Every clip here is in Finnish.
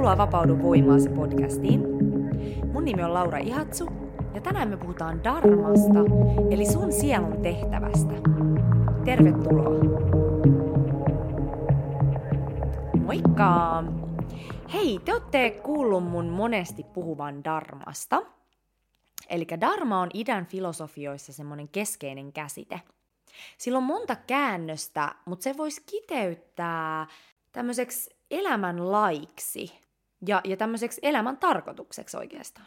Tervetuloa Vapaudu voimaasi podcastiin. Mun nimi on Laura Ihatsu ja tänään me puhutaan Dharmasta, eli sun sielun tehtävästä. Tervetuloa. Moikka! Hei, te olette kuullut mun monesti puhuvan Dharmasta. Eli Dharma on idän filosofioissa semmoinen keskeinen käsite. Sillä on monta käännöstä, mutta se voisi kiteyttää tämmöiseksi elämän laiksi ja, ja tämmöiseksi elämän tarkoitukseksi oikeastaan.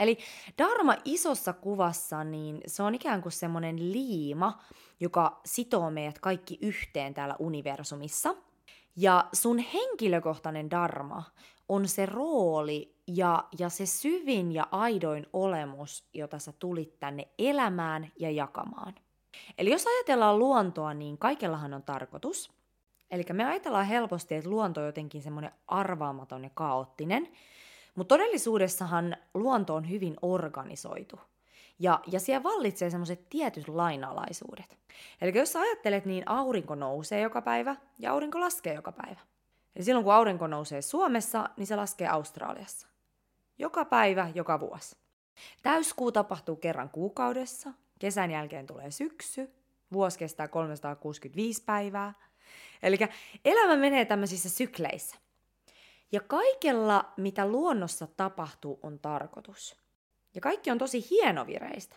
Eli dharma isossa kuvassa, niin se on ikään kuin semmoinen liima, joka sitoo meidät kaikki yhteen täällä universumissa. Ja sun henkilökohtainen dharma on se rooli ja, ja se syvin ja aidoin olemus, jota sä tulit tänne elämään ja jakamaan. Eli jos ajatellaan luontoa, niin kaikellahan on tarkoitus – Eli me ajatellaan helposti, että luonto on jotenkin semmoinen arvaamaton ja kaoottinen, mutta todellisuudessahan luonto on hyvin organisoitu. Ja, ja siellä vallitsee semmoiset tietyt lainalaisuudet. Eli jos sä ajattelet, niin aurinko nousee joka päivä ja aurinko laskee joka päivä. Eli silloin kun aurinko nousee Suomessa, niin se laskee Australiassa. Joka päivä, joka vuosi. Täyskuu tapahtuu kerran kuukaudessa, kesän jälkeen tulee syksy, vuosi kestää 365 päivää – Eli elämä menee tämmöisissä sykleissä. Ja kaikella, mitä luonnossa tapahtuu, on tarkoitus. Ja kaikki on tosi hienovireistä.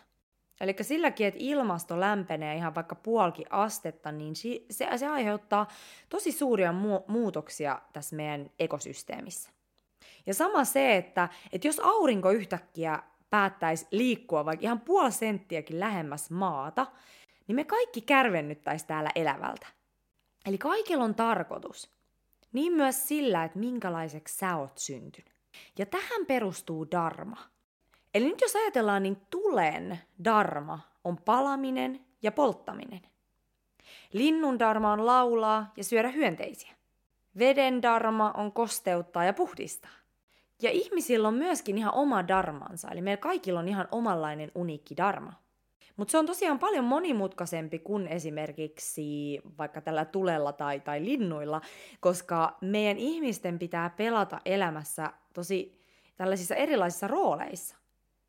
Eli silläkin, että ilmasto lämpenee ihan vaikka puolki astetta, niin se, se aiheuttaa tosi suuria mu- muutoksia tässä meidän ekosysteemissä. Ja sama se, että, että jos aurinko yhtäkkiä päättäisi liikkua vaikka ihan puoli senttiäkin lähemmäs maata, niin me kaikki kärvennyttäisi täällä elävältä. Eli kaikella on tarkoitus. Niin myös sillä, että minkälaiseksi sä oot syntynyt. Ja tähän perustuu dharma. Eli nyt jos ajatellaan, niin tulen dharma on palaminen ja polttaminen. Linnun dharma on laulaa ja syödä hyönteisiä. Veden dharma on kosteuttaa ja puhdistaa. Ja ihmisillä on myöskin ihan oma darmansa, eli meillä kaikilla on ihan omanlainen uniikki dharma. Mutta se on tosiaan paljon monimutkaisempi kuin esimerkiksi vaikka tällä tulella tai, tai linnuilla, koska meidän ihmisten pitää pelata elämässä tosi tällaisissa erilaisissa rooleissa.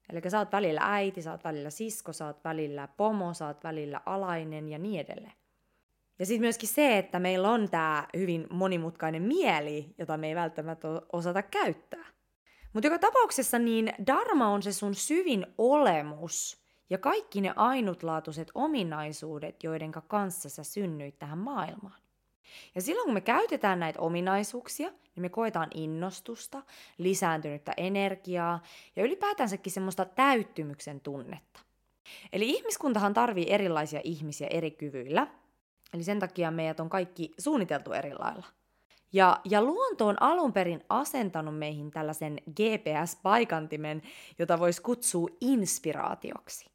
Eli sä oot välillä äiti, sä oot välillä sisko, sä oot välillä pomo, sä oot välillä alainen ja niin edelleen. Ja sitten myöskin se, että meillä on tämä hyvin monimutkainen mieli, jota me ei välttämättä osata käyttää. Mutta joka tapauksessa niin dharma on se sun syvin olemus – ja kaikki ne ainutlaatuiset ominaisuudet, joiden kanssa sä synnyit tähän maailmaan. Ja silloin kun me käytetään näitä ominaisuuksia, niin me koetaan innostusta, lisääntynyttä energiaa ja ylipäätänsäkin semmoista täyttymyksen tunnetta. Eli ihmiskuntahan tarvii erilaisia ihmisiä eri kyvyillä, eli sen takia meidät on kaikki suunniteltu eri lailla. Ja, ja luonto on alun perin asentanut meihin tällaisen GPS-paikantimen, jota voisi kutsua inspiraatioksi.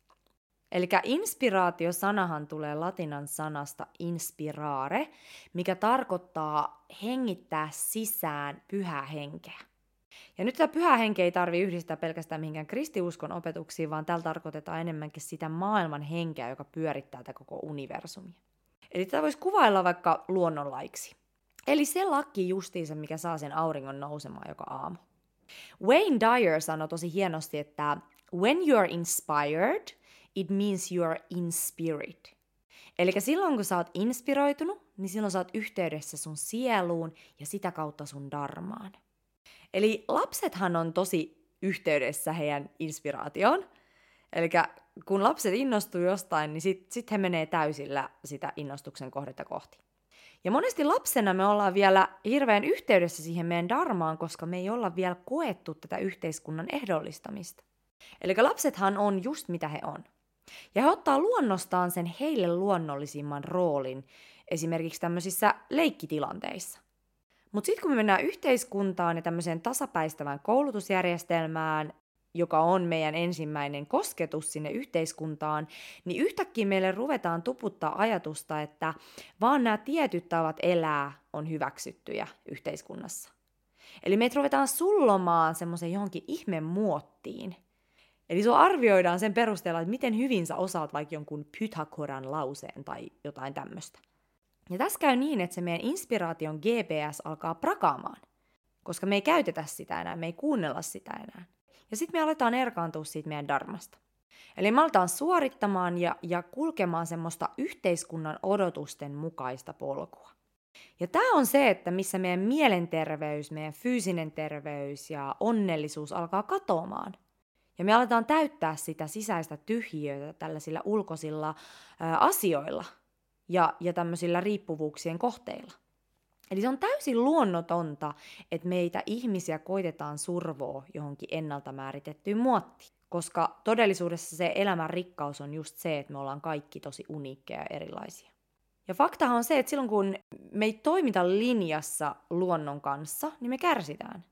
Eli inspiraatiosanahan tulee latinan sanasta inspirare, mikä tarkoittaa hengittää sisään pyhää henkeä. Ja nyt tämä pyhä henke ei tarvi yhdistää pelkästään mihinkään kristiuskon opetuksiin, vaan tällä tarkoitetaan enemmänkin sitä maailman henkeä, joka pyörittää tätä koko universumia. Eli tätä voisi kuvailla vaikka luonnonlaiksi. Eli se laki justiinsa, mikä saa sen auringon nousemaan joka aamu. Wayne Dyer sanoi tosi hienosti, että when you are inspired – it means you are in spirit. Eli silloin kun sä oot inspiroitunut, niin silloin sä oot yhteydessä sun sieluun ja sitä kautta sun darmaan. Eli lapsethan on tosi yhteydessä heidän inspiraatioon. Eli kun lapset innostuu jostain, niin sitten sit he menee täysillä sitä innostuksen kohdetta kohti. Ja monesti lapsena me ollaan vielä hirveän yhteydessä siihen meidän darmaan, koska me ei olla vielä koettu tätä yhteiskunnan ehdollistamista. Eli lapsethan on just mitä he on. Ja he ottaa luonnostaan sen heille luonnollisimman roolin esimerkiksi tämmöisissä leikkitilanteissa. Mutta sitten kun me mennään yhteiskuntaan ja tämmöiseen tasapäistävään koulutusjärjestelmään, joka on meidän ensimmäinen kosketus sinne yhteiskuntaan, niin yhtäkkiä meille ruvetaan tuputtaa ajatusta, että vaan nämä tietyt tavat elää on hyväksyttyjä yhteiskunnassa. Eli meitä ruvetaan sullomaan semmoisen johonkin ihme muottiin – Eli se arvioidaan sen perusteella, että miten hyvin sä osaat vaikka jonkun Pythagoran lauseen tai jotain tämmöistä. Ja tässä käy niin, että se meidän inspiraation GPS alkaa prakaamaan. koska me ei käytetä sitä enää, me ei kuunnella sitä enää. Ja sitten me aletaan erkaantua siitä meidän darmasta. Eli me aletaan suorittamaan ja, ja kulkemaan semmoista yhteiskunnan odotusten mukaista polkua. Ja tämä on se, että missä meidän mielenterveys, meidän fyysinen terveys ja onnellisuus alkaa katoamaan. Ja me aletaan täyttää sitä sisäistä tyhjiötä tällaisilla ulkoisilla ää, asioilla ja, ja tämmöisillä riippuvuuksien kohteilla. Eli se on täysin luonnotonta, että meitä ihmisiä koitetaan survoa johonkin ennalta määritettyyn muottiin. Koska todellisuudessa se elämän rikkaus on just se, että me ollaan kaikki tosi uniikkeja ja erilaisia. Ja faktahan on se, että silloin kun me ei toimita linjassa luonnon kanssa, niin me kärsitään.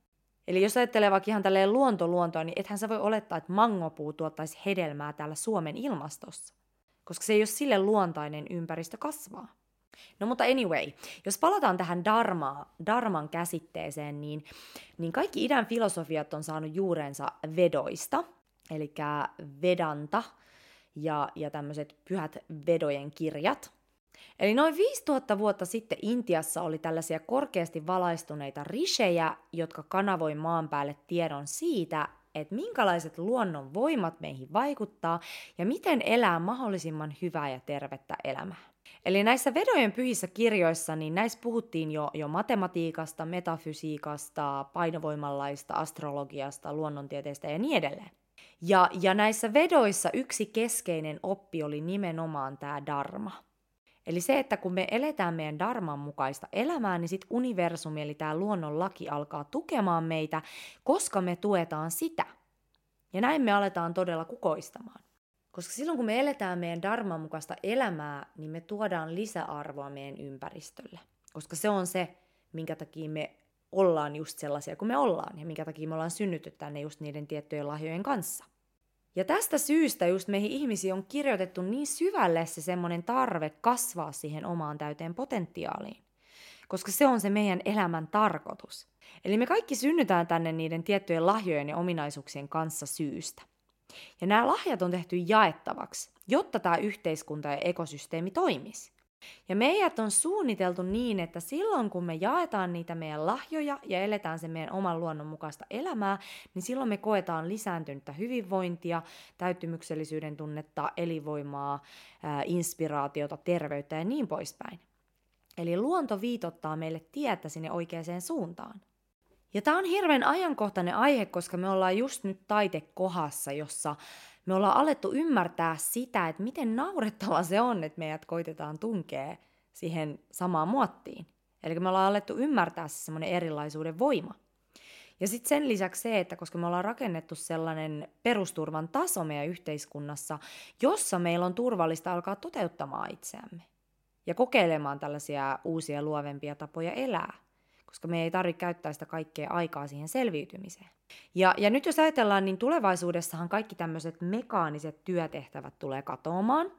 Eli jos ajattelee vaikka ihan tälleen luonto-luontoa, niin ethän sä voi olettaa, että mangopuu tuottaisi hedelmää täällä Suomen ilmastossa. Koska se ei ole sille luontainen ympäristö kasvaa. No mutta anyway, jos palataan tähän dharmaa, dharman käsitteeseen, niin, niin kaikki idän filosofiat on saanut juurensa vedoista, eli vedanta ja, ja tämmöiset pyhät vedojen kirjat. Eli noin 5000 vuotta sitten Intiassa oli tällaisia korkeasti valaistuneita rishejä, jotka kanavoi maan päälle tiedon siitä, että minkälaiset luonnon voimat meihin vaikuttaa ja miten elää mahdollisimman hyvää ja tervettä elämää. Eli näissä vedojen pyhissä kirjoissa, niin näissä puhuttiin jo, jo matematiikasta, metafysiikasta, painovoimallaista, astrologiasta, luonnontieteestä ja niin edelleen. Ja, ja näissä vedoissa yksi keskeinen oppi oli nimenomaan tämä dharma. Eli se, että kun me eletään meidän darman mukaista elämää, niin sitten universumi, eli tämä luonnon laki alkaa tukemaan meitä, koska me tuetaan sitä. Ja näin me aletaan todella kukoistamaan. Koska silloin kun me eletään meidän darman mukaista elämää, niin me tuodaan lisäarvoa meidän ympäristölle. Koska se on se, minkä takia me ollaan just sellaisia kuin me ollaan ja minkä takia me ollaan synnytty tänne just niiden tiettyjen lahjojen kanssa. Ja tästä syystä just meihin ihmisiin on kirjoitettu niin syvälle se semmoinen tarve kasvaa siihen omaan täyteen potentiaaliin. Koska se on se meidän elämän tarkoitus. Eli me kaikki synnytään tänne niiden tiettyjen lahjojen ja ominaisuuksien kanssa syystä. Ja nämä lahjat on tehty jaettavaksi, jotta tämä yhteiskunta ja ekosysteemi toimisi. Ja meidät on suunniteltu niin, että silloin kun me jaetaan niitä meidän lahjoja ja eletään se meidän oman luonnon mukaista elämää, niin silloin me koetaan lisääntynyttä hyvinvointia, täyttymyksellisyyden tunnetta, elinvoimaa, ää, inspiraatiota, terveyttä ja niin poispäin. Eli luonto viitottaa meille tietä sinne oikeaan suuntaan. Ja tämä on hirveän ajankohtainen aihe, koska me ollaan just nyt taitekohassa, jossa me ollaan alettu ymmärtää sitä, että miten naurettava se on, että meidät koitetaan tunkea siihen samaan muottiin. Eli me ollaan alettu ymmärtää se semmoinen erilaisuuden voima. Ja sitten sen lisäksi se, että koska me ollaan rakennettu sellainen perusturvan taso meidän yhteiskunnassa, jossa meillä on turvallista alkaa toteuttamaan itseämme ja kokeilemaan tällaisia uusia luovempia tapoja elää koska me ei tarvitse käyttää sitä kaikkea aikaa siihen selviytymiseen. Ja, ja nyt jos ajatellaan, niin tulevaisuudessahan kaikki tämmöiset mekaaniset työtehtävät tulee katoamaan,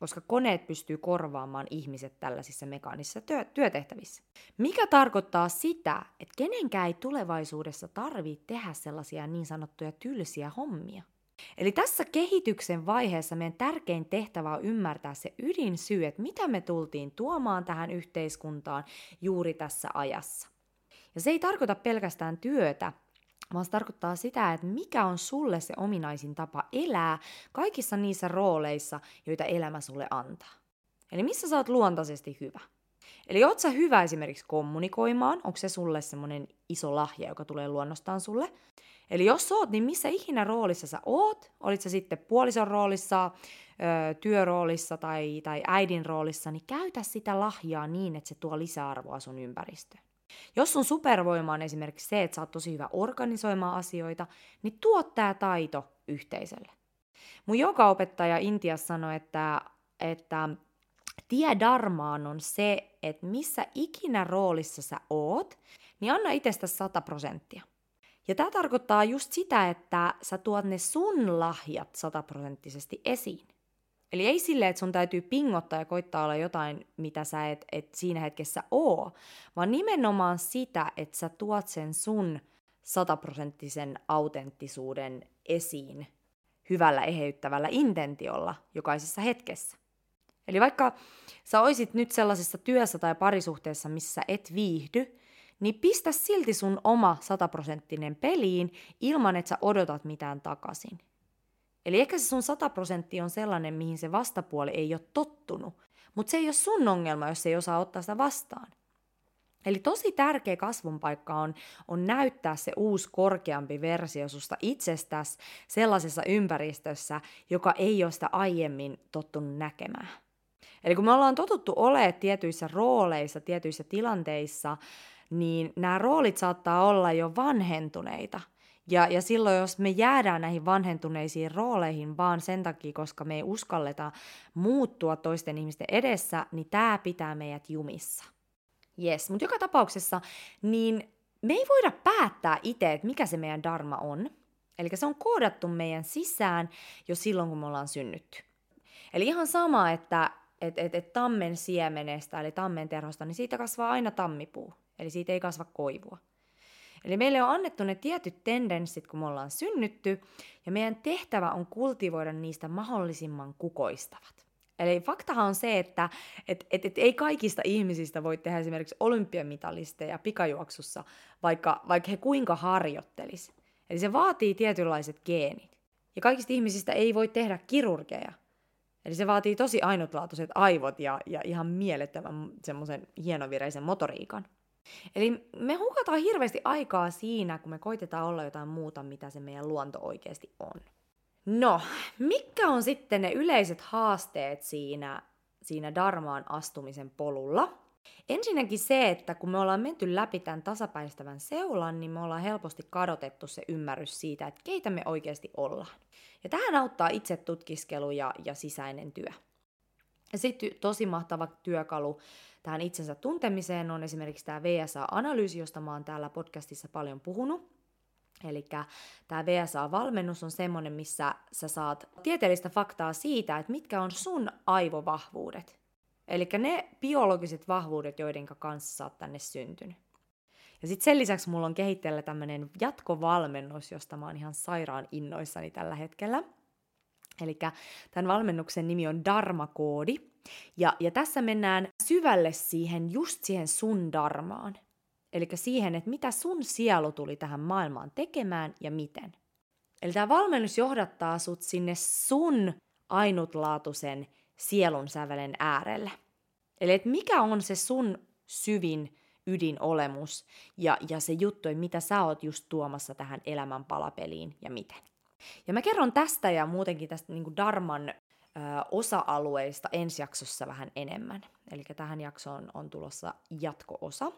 koska koneet pystyy korvaamaan ihmiset tällaisissa mekaanisissa työ, työtehtävissä. Mikä tarkoittaa sitä, että kenenkään ei tulevaisuudessa tarvitse tehdä sellaisia niin sanottuja tylsiä hommia. Eli tässä kehityksen vaiheessa meidän tärkein tehtävä on ymmärtää se ydinsyy, että mitä me tultiin tuomaan tähän yhteiskuntaan juuri tässä ajassa. Ja se ei tarkoita pelkästään työtä, vaan se tarkoittaa sitä, että mikä on sulle se ominaisin tapa elää kaikissa niissä rooleissa, joita elämä sulle antaa. Eli missä sä oot luontaisesti hyvä. Eli oot sä hyvä esimerkiksi kommunikoimaan, onko se sulle semmoinen iso lahja, joka tulee luonnostaan sulle. Eli jos oot, niin missä ikinä roolissa sä oot, olit sä sitten puolison roolissa, työroolissa tai, tai äidin roolissa, niin käytä sitä lahjaa niin, että se tuo lisäarvoa sun ympäristöön. Jos sun supervoima on esimerkiksi se, että sä oot tosi hyvä organisoimaan asioita, niin tuot tää taito yhteisölle. Mun joka-opettaja Intiassa sanoi, että, että tie darmaan on se, että missä ikinä roolissa sä oot, niin anna itsestä 100 prosenttia. Ja tämä tarkoittaa just sitä, että sä tuot ne sun lahjat sataprosenttisesti esiin. Eli ei silleen, että sun täytyy pingottaa ja koittaa olla jotain, mitä sä et, et siinä hetkessä oo, vaan nimenomaan sitä, että sä tuot sen sun sataprosenttisen autenttisuuden esiin hyvällä eheyttävällä intentiolla jokaisessa hetkessä. Eli vaikka sä oisit nyt sellaisessa työssä tai parisuhteessa, missä et viihdy, niin pistä silti sun oma sataprosenttinen peliin ilman, että sä odotat mitään takaisin. Eli ehkä se sun sataprosentti on sellainen, mihin se vastapuoli ei ole tottunut, mutta se ei ole sun ongelma, jos ei osaa ottaa sitä vastaan. Eli tosi tärkeä kasvun paikka on, on näyttää se uusi korkeampi versio susta itsestäsi sellaisessa ympäristössä, joka ei ole sitä aiemmin tottunut näkemään. Eli kun me ollaan totuttu olemaan tietyissä rooleissa, tietyissä tilanteissa, niin nämä roolit saattaa olla jo vanhentuneita. Ja, ja silloin, jos me jäädään näihin vanhentuneisiin rooleihin vaan sen takia, koska me ei uskalleta muuttua toisten ihmisten edessä, niin tämä pitää meidät jumissa. Yes, mutta joka tapauksessa, niin me ei voida päättää itse, että mikä se meidän dharma on. Eli se on koodattu meidän sisään jo silloin, kun me ollaan synnytty. Eli ihan sama, että et, et, et tammen siemenestä, eli tammen terhosta, niin siitä kasvaa aina tammipuu. Eli siitä ei kasva koivua. Eli meille on annettu ne tietyt tendenssit, kun me ollaan synnytty, ja meidän tehtävä on kultivoida niistä mahdollisimman kukoistavat. Eli faktahan on se, että et, et, et ei kaikista ihmisistä voi tehdä esimerkiksi olympiamitalisteja pikajuoksussa, vaikka, vaikka he kuinka harjoittelis. Eli se vaatii tietynlaiset geenit. Ja kaikista ihmisistä ei voi tehdä kirurgeja. Eli se vaatii tosi ainutlaatuiset aivot ja, ja ihan mielettömän semmoisen hienovireisen motoriikan. Eli me hukataan hirveästi aikaa siinä, kun me koitetaan olla jotain muuta, mitä se meidän luonto oikeasti on. No, mitkä on sitten ne yleiset haasteet siinä, siinä darmaan astumisen polulla? Ensinnäkin se, että kun me ollaan menty läpi tämän tasapäistävän seulan, niin me ollaan helposti kadotettu se ymmärrys siitä, että keitä me oikeasti ollaan. Ja tähän auttaa itse tutkiskelu ja, ja sisäinen työ. Sitten tosi mahtava työkalu tähän itsensä tuntemiseen on esimerkiksi tämä VSA-analyysi, josta mä oon täällä podcastissa paljon puhunut. Eli tämä VSA-valmennus on semmoinen, missä sä saat tieteellistä faktaa siitä, että mitkä on sun aivovahvuudet. Eli ne biologiset vahvuudet, joiden kanssa sä oot tänne syntynyt. Ja sitten sen lisäksi mulla on kehitteellä tämmöinen jatkovalmennus, josta mä oon ihan sairaan innoissani tällä hetkellä. Eli tämän valmennuksen nimi on Dharma-koodi. Ja, ja tässä mennään syvälle siihen, just siihen sun darmaan. Eli siihen, että mitä sun sielu tuli tähän maailmaan tekemään ja miten. Eli tämä valmennus johdattaa sut sinne sun ainutlaatuisen sielun sävelen äärelle. Eli että mikä on se sun syvin ydinolemus ja, ja se juttu, mitä sä oot just tuomassa tähän elämän palapeliin ja miten. Ja mä kerron tästä ja muutenkin tästä niin Darman osa-alueista ensi jaksossa vähän enemmän. Eli tähän jaksoon on tulossa jatko-osa.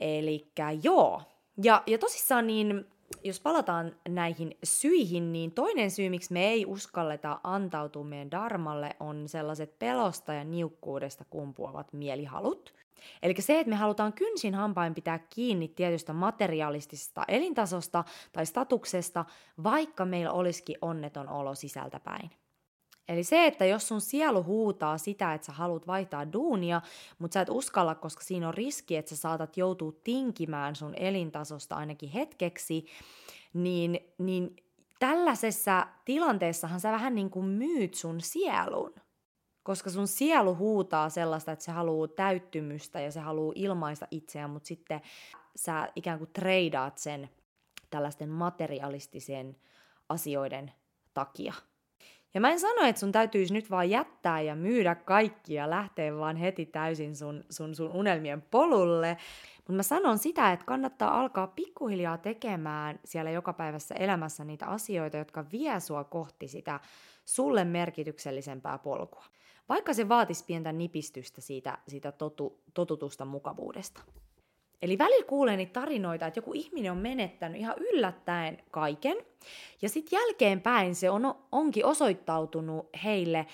Eli joo. Ja, ja tosissaan niin, jos palataan näihin syihin, niin toinen syy, miksi me ei uskalleta antautua meidän darmalle, on sellaiset pelosta ja niukkuudesta kumpuavat mielihalut. Eli se, että me halutaan kynsin hampain pitää kiinni tietystä materialistisesta elintasosta tai statuksesta, vaikka meillä olisikin onneton olo sisältäpäin. Eli se, että jos sun sielu huutaa sitä, että sä haluat vaihtaa duunia, mutta sä et uskalla, koska siinä on riski, että sä saatat joutua tinkimään sun elintasosta ainakin hetkeksi, niin, niin tällaisessa tilanteessahan sä vähän niin kuin myyt sun sielun. Koska sun sielu huutaa sellaista, että se haluaa täyttymystä ja se haluaa ilmaista itseään, mutta sitten sä ikään kuin treidaat sen tällaisten materialistisen asioiden takia. Ja mä en sano, että sun täytyisi nyt vaan jättää ja myydä kaikki ja lähteä vaan heti täysin sun, sun, sun unelmien polulle. Mutta mä sanon sitä, että kannattaa alkaa pikkuhiljaa tekemään siellä jokapäivässä elämässä niitä asioita, jotka vie sua kohti sitä sulle merkityksellisempää polkua. Vaikka se vaatisi pientä nipistystä siitä, siitä totu, totutusta mukavuudesta. Eli välillä kuulee niitä tarinoita, että joku ihminen on menettänyt ihan yllättäen kaiken, ja sitten jälkeenpäin se on, onkin osoittautunut heille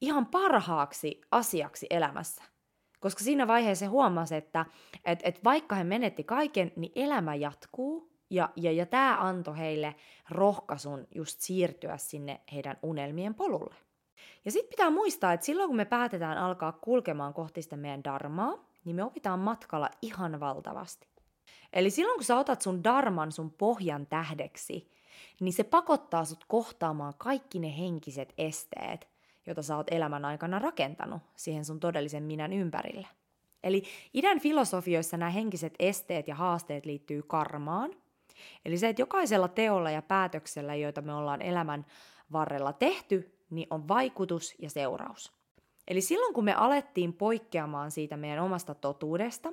ihan parhaaksi asiaksi elämässä. Koska siinä vaiheessa huomasi, että et, et vaikka he menetti kaiken, niin elämä jatkuu, ja, ja, ja tämä antoi heille rohkaisun just siirtyä sinne heidän unelmien polulle. Ja sitten pitää muistaa, että silloin kun me päätetään alkaa kulkemaan kohti sitä meidän darmaa, niin me opitaan matkalla ihan valtavasti. Eli silloin kun sä otat sun darman sun pohjan tähdeksi, niin se pakottaa sut kohtaamaan kaikki ne henkiset esteet, joita sä oot elämän aikana rakentanut siihen sun todellisen minän ympärille. Eli idän filosofioissa nämä henkiset esteet ja haasteet liittyy karmaan. Eli se, että jokaisella teolla ja päätöksellä, joita me ollaan elämän varrella tehty, niin on vaikutus ja seuraus. Eli silloin kun me alettiin poikkeamaan siitä meidän omasta totuudesta,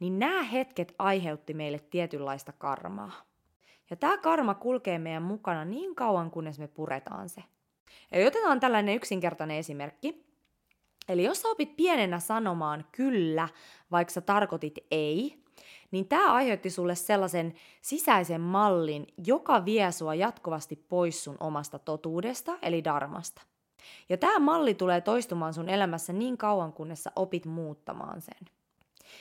niin nämä hetket aiheutti meille tietynlaista karmaa. Ja tämä karma kulkee meidän mukana niin kauan, kunnes me puretaan se. Eli otetaan tällainen yksinkertainen esimerkki. Eli jos sä opit pienenä sanomaan kyllä, vaikka sä tarkoitit ei, niin tämä aiheutti sulle sellaisen sisäisen mallin, joka vie sua jatkuvasti pois sun omasta totuudesta, eli darmasta. Ja tämä malli tulee toistumaan sun elämässä niin kauan, kunnes sä opit muuttamaan sen.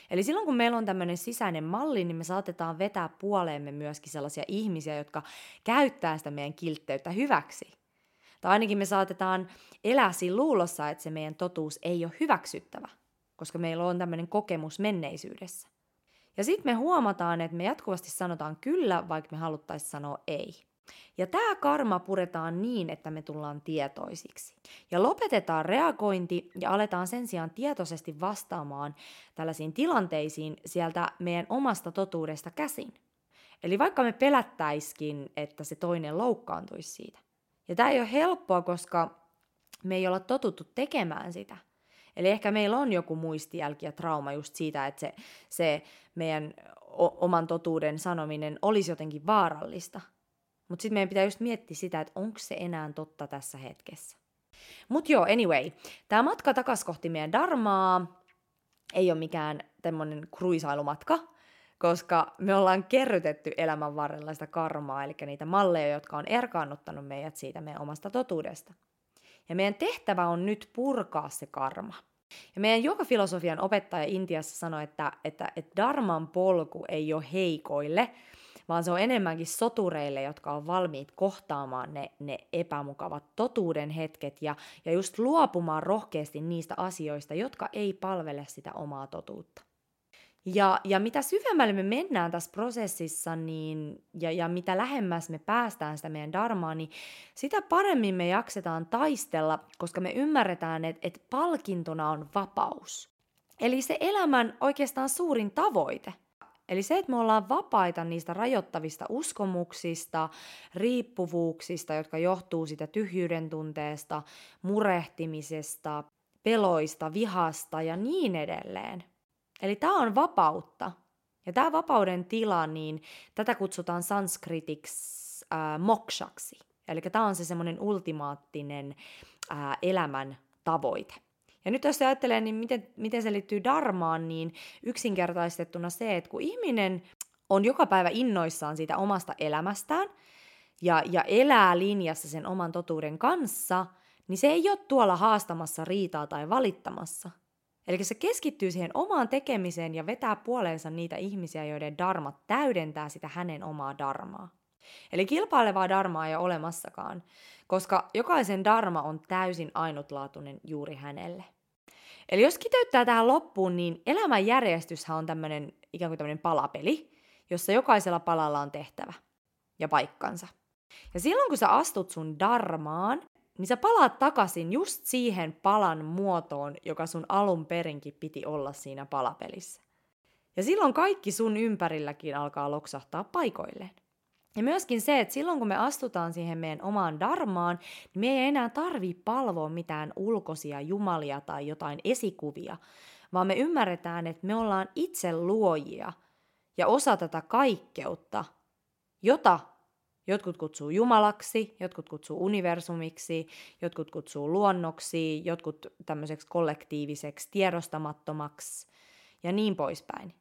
Eli silloin kun meillä on tämmöinen sisäinen malli, niin me saatetaan vetää puoleemme myöskin sellaisia ihmisiä, jotka käyttää sitä meidän kiltteyttä hyväksi. Tai ainakin me saatetaan elää siinä luulossa, että se meidän totuus ei ole hyväksyttävä, koska meillä on tämmöinen kokemus menneisyydessä. Ja sitten me huomataan, että me jatkuvasti sanotaan kyllä, vaikka me haluttaisiin sanoa ei. Ja tämä karma puretaan niin, että me tullaan tietoisiksi. Ja lopetetaan reagointi ja aletaan sen sijaan tietoisesti vastaamaan tällaisiin tilanteisiin sieltä meidän omasta totuudesta käsin. Eli vaikka me pelättäiskin, että se toinen loukkaantuisi siitä. Ja tämä ei ole helppoa, koska me ei olla totuttu tekemään sitä. Eli ehkä meillä on joku muistijälki ja trauma just siitä, että se, se meidän oman totuuden sanominen olisi jotenkin vaarallista. Mutta sitten meidän pitää just miettiä sitä, että onko se enää totta tässä hetkessä. Mutta joo, anyway, tämä matka takas kohti meidän darmaa ei ole mikään tämmöinen kruisailumatka, koska me ollaan kerrytetty elämän varrella sitä karmaa, eli niitä malleja, jotka on erkaannuttanut meidät siitä meidän omasta totuudesta. Ja meidän tehtävä on nyt purkaa se karma. Ja meidän joka filosofian opettaja Intiassa sanoi, että, että, että Dharman polku ei ole heikoille, vaan se on enemmänkin sotureille, jotka on valmiit kohtaamaan ne, ne epämukavat totuuden hetket ja, ja just luopumaan rohkeasti niistä asioista, jotka ei palvele sitä omaa totuutta. Ja, ja mitä syvemmälle me mennään tässä prosessissa niin, ja, ja mitä lähemmäs me päästään sitä meidän darmaa, niin sitä paremmin me jaksetaan taistella, koska me ymmärretään, että, että palkintona on vapaus. Eli se elämän oikeastaan suurin tavoite. Eli se, että me ollaan vapaita niistä rajoittavista uskomuksista, riippuvuuksista, jotka johtuu sitä tyhjyyden tunteesta, murehtimisesta, peloista, vihasta ja niin edelleen. Eli tämä on vapautta. Ja tämä vapauden tila, niin tätä kutsutaan sanskritiksi äh, mokshaksi. Eli tämä on se semmoinen ultimaattinen äh, elämän tavoite. Ja nyt jos ajattelee, niin miten, miten se liittyy darmaan, niin yksinkertaistettuna se, että kun ihminen on joka päivä innoissaan siitä omasta elämästään ja, ja elää linjassa sen oman totuuden kanssa, niin se ei ole tuolla haastamassa riitaa tai valittamassa, Eli se keskittyy siihen omaan tekemiseen ja vetää puoleensa niitä ihmisiä, joiden darma täydentää sitä hänen omaa darmaa. Eli kilpailevaa darmaa ei ole olemassakaan, koska jokaisen darma on täysin ainutlaatuinen juuri hänelle. Eli jos kiteyttää tähän loppuun, niin elämän järjestyshän on tämmöinen ikään kuin tämmöinen palapeli, jossa jokaisella palalla on tehtävä ja paikkansa. Ja silloin kun sä astut sun darmaan, niin sä palaat takaisin just siihen palan muotoon, joka sun alun perinkin piti olla siinä palapelissä. Ja silloin kaikki sun ympärilläkin alkaa loksahtaa paikoilleen. Ja myöskin se, että silloin kun me astutaan siihen meidän omaan darmaan, niin me ei enää tarvi palvoa mitään ulkoisia jumalia tai jotain esikuvia, vaan me ymmärretään, että me ollaan itse luojia ja osa tätä kaikkeutta, jota Jotkut kutsuu Jumalaksi, jotkut kutsuu universumiksi, jotkut kutsuu luonnoksi, jotkut tämmöiseksi kollektiiviseksi tiedostamattomaksi ja niin poispäin.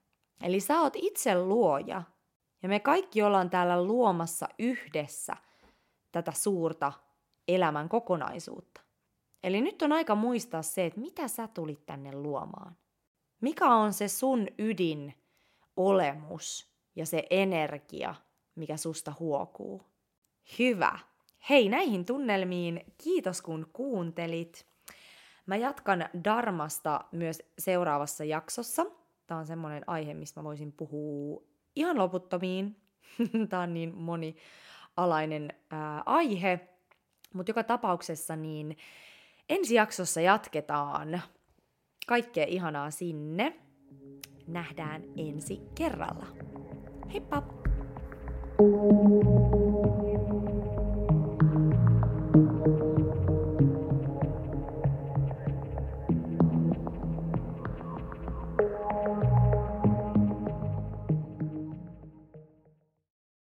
Eli sä oot itse luoja ja me kaikki ollaan täällä luomassa yhdessä tätä suurta elämän kokonaisuutta. Eli nyt on aika muistaa se, että mitä sä tulit tänne luomaan. Mikä on se sun ydin olemus ja se energia, mikä susta huokuu. Hyvä. Hei, näihin tunnelmiin kiitos kun kuuntelit. Mä jatkan Darmasta myös seuraavassa jaksossa. Tämä on semmoinen aihe, mistä mä voisin puhua ihan loputtomiin. Tämä on niin monialainen ää, aihe. Mutta joka tapauksessa niin ensi jaksossa jatketaan kaikkea ihanaa sinne. nähdään ensi kerralla. Heippa! thank you